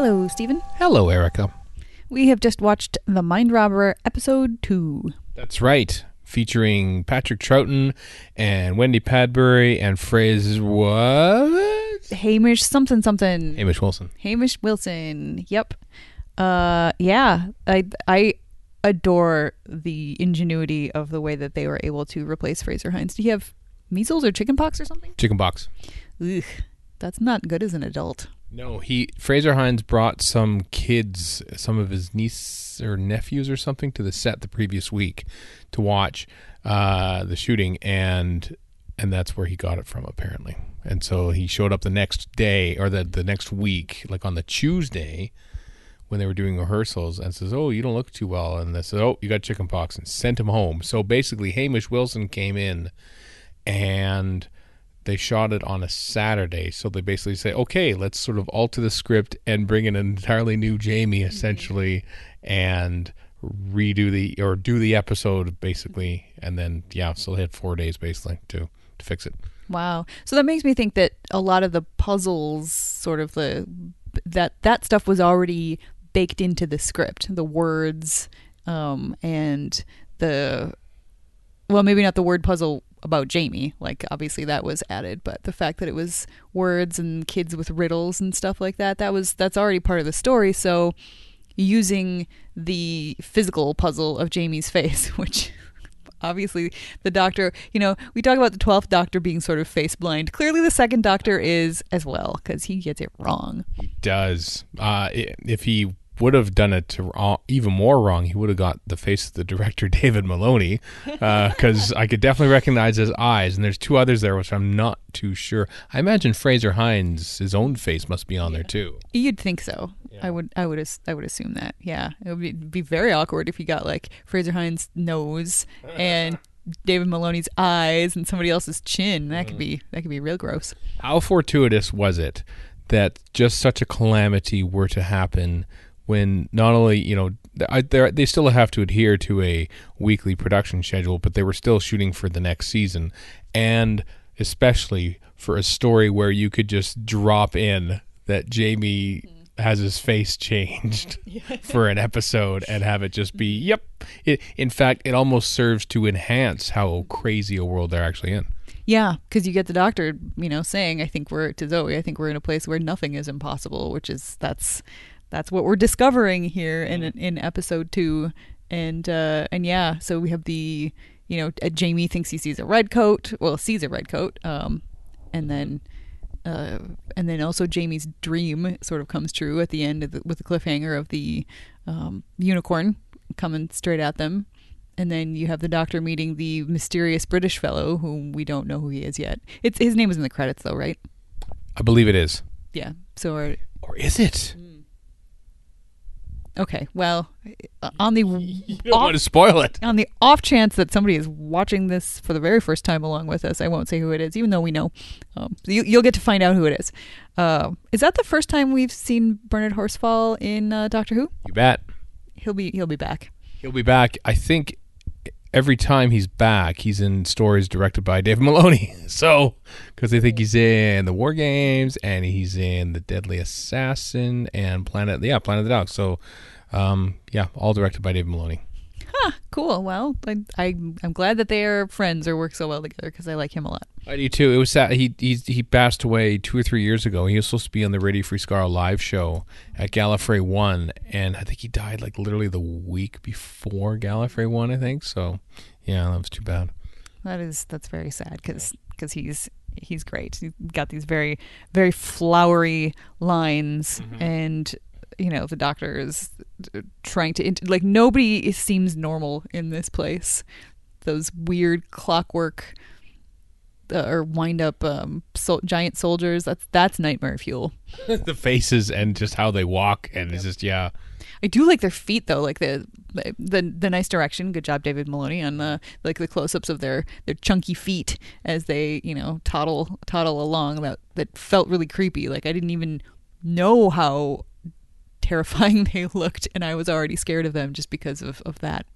Hello, Steven. Hello, Erika. We have just watched The Mind Robber episode 2. That's right. Featuring Patrick Troughton and Wendy Padbury and Frazer what? Hamish something something. Hamish Wilson. Hamish Wilson. Yep. Uh yeah, I I adore the ingenuity of the way that they were able to replace Frazer Hines. Do you have measles or chickenpox or something? Chicken box. Ugh. That's not good as an adult. No, he Frazer Hines brought some kids, some of his niece or nephews or something, to the set the previous week to watch uh, the shooting, and and that's where he got it from apparently. And so he showed up the next day or the the next week, like on the Tuesday when they were doing rehearsals, and says, "Oh, you don't look too well," and they said, "Oh, you got chickenpox," and sent him home. So basically, Hamish Wilson came in and they shot it on a Saturday. So they basically say, okay, let's sort of alter the script and bring in an entirely new Jamie, essentially, and redo the or do the episode basically, and then yeah, so they had four days basically to to fix it. Wow. So that makes me think that a lot of the puzzles, sort of the that that stuff was already baked into the script, the words, um, and the well, maybe not the word puzzle about Jamie. Like obviously that was added, but the fact that it was words and kids with riddles and stuff like that, that was that's already part of the story. So using the physical puzzle of Jamie's face, which obviously the doctor, you know, we talk about the 12th doctor being sort of face blind. Clearly the second doctor is as well cuz he gets it wrong. He does. Uh, if he would have done it to wrong, even more wrong, he would have got the face of the director David Maloney, uh, because I could definitely recognize his eyes. And there's two others there, which I'm not too sure. I imagine Frazer Hines, his own face must be on there too. You'd think so. I would I would as- I would assume that. Yeah. It would be, be very awkward if you got like Frazer Hines' nose and David Maloney's eyes and somebody else's chin. That could mm. be that could be real gross. How fortuitous was it that just such a calamity were to happen when not only you know I- they still have to adhere to a weekly production schedule, but they were still shooting for the next season, and especially for a story where you could just drop in that Jamie mm-hmm. has his face changed for an episode and have it just be mm-hmm. yep. It, in fact, it almost serves to enhance how mm-hmm. crazy a world they're actually in. Yeah, because you get the doctor, you know, saying, "I think we're to Zoe. I think we're in a place where nothing is impossible," which is that's that's what we're discovering here in in episode two, and uh, and yeah, so we have the you know uh, Jamie thinks he sees a red coat, well sees a red coat, um, and then. Uh, and then also Jamie's dream sort of comes true at the end of the, with the cliffhanger of the um, unicorn coming straight at them, and then you have the doctor meeting the mysterious British fellow whom we don't know who he is yet. It's his name is in the credits though, right? I believe it is, Yeah. So are, or is it? Okay. Well, on the You don't want to spoil it. on the off chance that somebody is watching this for the very first time along with us, I won't say who it is, even though we know. Um, so you, you'll get to find out who it is. Uh, is that the first time we've seen Bernard Horsfall in uh, Doctor Who? You bet. He'll be he'll be back. He'll be back. I think every time he's back, he's in stories directed by Dave Maloney. So, because they think he's in the War Games and he's in the Deadly Assassin and Planet, yeah, Planet of the Dogs. So, um, yeah, all directed by Dave Maloney. Huh, cool. Well, I, I I'm glad that they are friends or work so well together because I like him a lot. I do too. It was sad. He he he passed away two or three years ago. He was supposed to be on the Radio Free Skaro live show at Gallifrey One, and I think he died like literally the week before Gallifrey One. I think so. Yeah, that was too bad. That is that's very sad because he's he's great. He's got these very very flowery lines, mm-hmm. and you know the doctor is uh, trying to int- like nobody seems normal in this place. Those weird clockwork uh, or wind up um, sol- giant soldiers. That's that's nightmare fuel. the faces and just how they walk, and it's just yeah. I do like their feet though, like the the the nice direction. Good job, David Maloney, on the like the close ups of their their chunky feet as they you know toddle toddle along. That that felt really creepy. Like I didn't even know how terrifying they looked, and I was already scared of them just because of of that.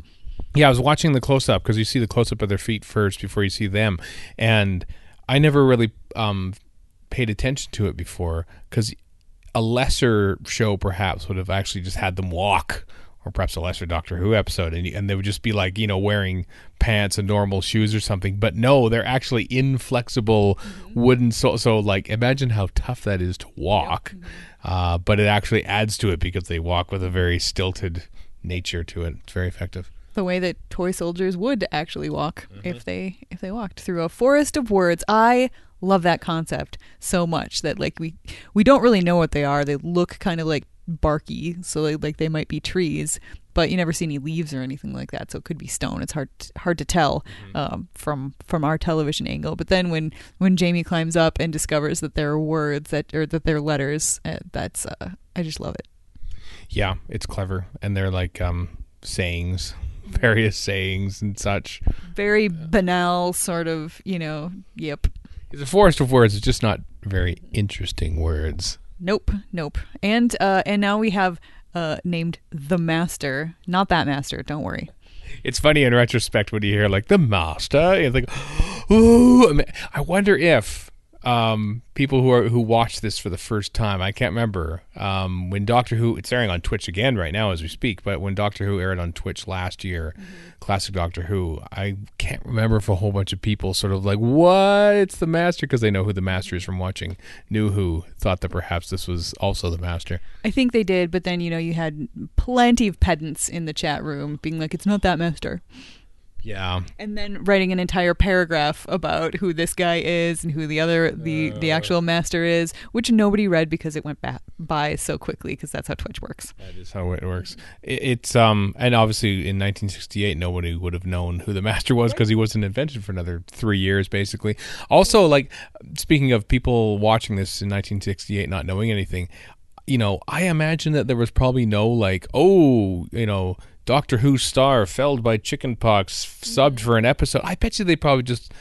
Yeah, I was watching the close up because you see the close up of their feet first before you see them, and I never really um, paid attention to it before because a lesser show perhaps would have actually just had them walk or perhaps a lesser Doctor Who episode, and, and they would just be like, you know, wearing pants and normal shoes or something. But no, they're actually inflexible mm-hmm. wooden. So, so like, imagine how tough that is to walk. Yep. Uh, but it actually adds to it because they walk with a very stilted nature to it. It's very effective. The way that toy soldiers would actually walk mm-hmm. if they if they walked through a forest of words. I love that concept so much that like we we don't really know what they are. They look kind of like barky, so they, like they might be trees, but you never see any leaves or anything like that. So it could be stone. It's hard hard to tell mm-hmm. um, from from our television angle. But then when when Jamie climbs up and discovers that there are words that or that they're letters, uh, that's uh, I just love it. Yeah, it's clever, and they're like um, sayings, various sayings and such. Very banal, sort of. You know. Yep. It's a forest of words. It's just not very interesting words. Nope, nope. And uh, and now we have uh, named the Master, not that Master. Don't worry. It's funny in retrospect when you hear like the Master. It's like, ooh. I wonder if um, people who are who watch this for the first time. I can't remember um, when Doctor Who. It's airing on Twitch again right now as we speak. But when Doctor Who aired on Twitch last year, mm-hmm. classic Doctor Who, I can't remember if a whole bunch of people sort of like what it's the Master because they know who the Master is from watching New Who. Thought that perhaps this was also the Master. I think they did, but then you know you had plenty of pedants in the chat room being like, "It's not that Master." Yeah. And then writing an entire paragraph about who this guy is and who the other the uh, the actual master is, which nobody read because it went ba- by so quickly because that's how Twitch works. That is how it works. It, it's um and obviously in 1968 nobody would have known who the master was because he wasn't invented for another 3 years basically. Also like speaking of people watching this in 1968 not knowing anything, you know, I imagine that there was probably no like, oh, you know, Doctor Who star felled by chickenpox subbed for an episode. I bet you they probably just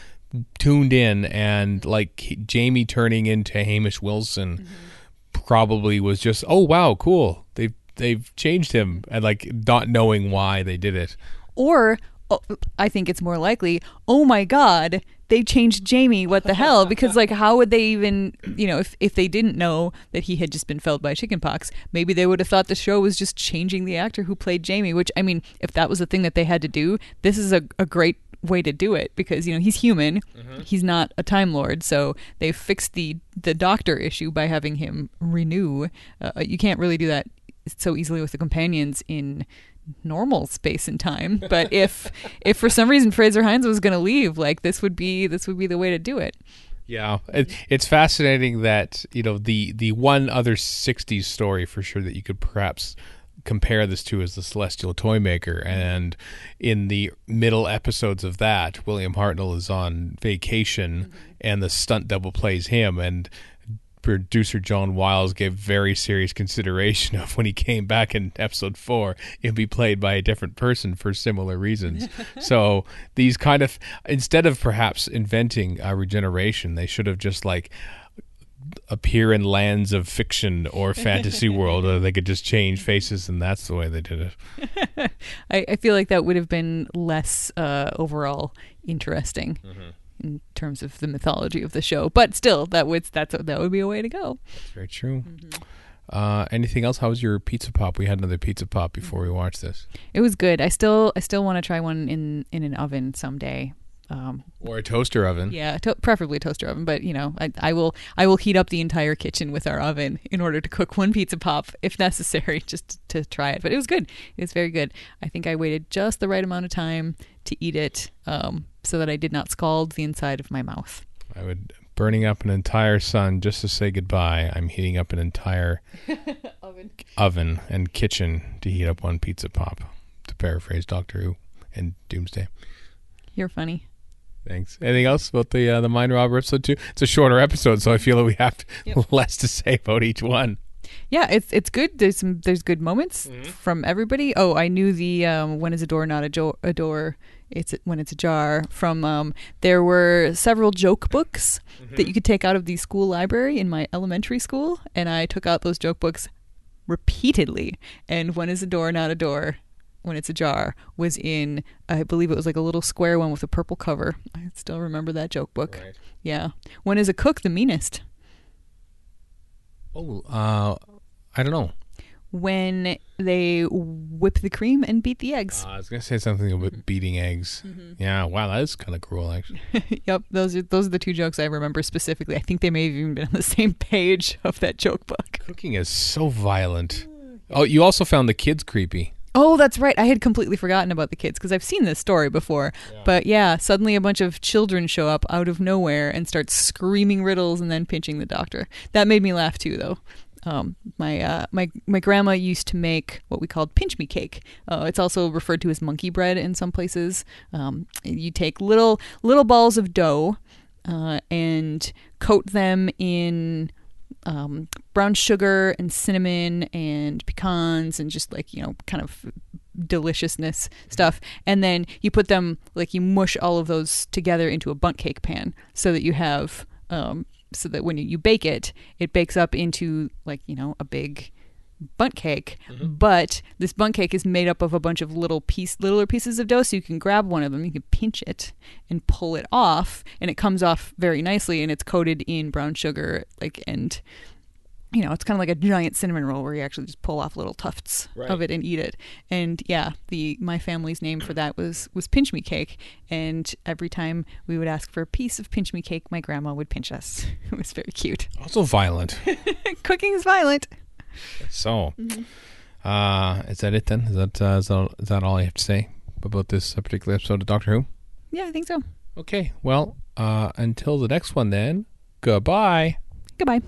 tuned in and like Jamie turning into Hamish Wilson mm-hmm. probably was just oh wow cool they've they've changed him and like not knowing why they did it. Or oh, I think it's more likely oh my god they changed Jamie. What the hell? Because like, how would they even, you know, if if they didn't know that he had just been felled by chickenpox, maybe they would have thought the show was just changing the actor who played Jamie. Which I mean, if that was the thing that they had to do, this is a, a great way to do it because you know he's human mm-hmm. he's not a time lord so they fixed the the doctor issue by having him renew uh, you can't really do that so easily with the companions in normal space and time. But if if for some reason Frazer Hines was going to leave, like this would be this would be the way to do it. Yeah, it, it's fascinating that you know the the one other '60s story for sure that you could perhaps compare this to is the Celestial Toymaker, and in the middle episodes of that, William Hartnell is on vacation, mm-hmm. and the stunt double plays him, and producer John Wiles gave very serious consideration of when he came back in episode four, it'd be played by a different person for similar reasons. so these kind of instead of perhaps inventing a regeneration, they should have just like appear in lands of fiction or fantasy world or they could just change faces and that's the way they did it. I, I, feel like that would have been less uh, overall interesting. Mm-hmm in terms of the mythology of the show. But still, that would that's that would be a way to go. That's very true. Mm-hmm. Uh, anything else? How was your pizza pop? We had another pizza pop before we watched this. It was good. I still I still want to try one in in an oven someday. Um, or a toaster oven. Yeah, to- preferably a toaster oven. But you know, I, I will I will heat up the entire kitchen with our oven in order to cook one pizza pop if necessary, just to, to try it. But it was good. It was very good. I think I waited just the right amount of time to eat it, um, so that I did not scald the inside of my mouth. I would burning up an entire sun just to say goodbye. I'm heating up an entire oven. oven and kitchen to heat up one pizza pop. To paraphrase Doctor Who and Doomsday. You're funny. Thanks. Anything else about the uh, the Mind Robber episode two? It's a shorter episode, so I feel that we have yep. less to say about each one. Yeah, it's it's good. There's some there's good moments mm-hmm. from everybody. Oh, I knew the um, when is a door not a, jo- a door it's when it's a jar from um, there were several joke books mm-hmm. that you could take out of the school library in my elementary school and i took out those joke books repeatedly and when is a door not a door when it's a jar was in i believe it was like a little square one with a purple cover i still remember that joke book right. yeah when is a cook the meanest Oh, uh, I don't know. when they whip the cream and beat the eggs. Uh, I was gonna say something about beating eggs. Yeah, wow, that is kind of cruel, actually. yep, those are those are the two jokes I remember specifically. I think they may have even been on the same page of that joke book. Cooking is so violent. Oh, you also found the kids creepy. Oh, that's right. I had completely forgotten about the kids because I've seen this story before. But yeah, suddenly a bunch of children show up out of nowhere and start screaming riddles and then pinching the doctor. That made me laugh too, though. Um, my uh, my my grandma used to make what we called pinch me cake. Uh, it's also referred to as monkey bread in some places. Um, you take little little balls of dough uh, and coat them in um, brown sugar and cinnamon and pecans and just like you know kind of deliciousness stuff. And then you put them like you mush all of those together into a bundt cake pan so that you have um, so that when you bake it it bakes up into like you know a big bundt cake mm-hmm. but this bundt cake is made up of a bunch of little piece littler pieces of dough so you can grab one of them. You can pinch it and pull it off and it comes off very nicely and it's coated in brown sugar like and you know it's kind of like a giant cinnamon roll where you actually just pull off little tufts Right. of it and eat it. And yeah the my family's name for that was was pinch me cake and every time we would ask for a piece of pinch me cake my grandma would pinch us. It was very cute. Also violent. cooking is violent so, uh, is that it then? Is that, uh, is that is that all I have to say about this uh, particular episode of Doctor Who? yeah i think so Okay, well, uh, until the next one then. Goodbye. goodbye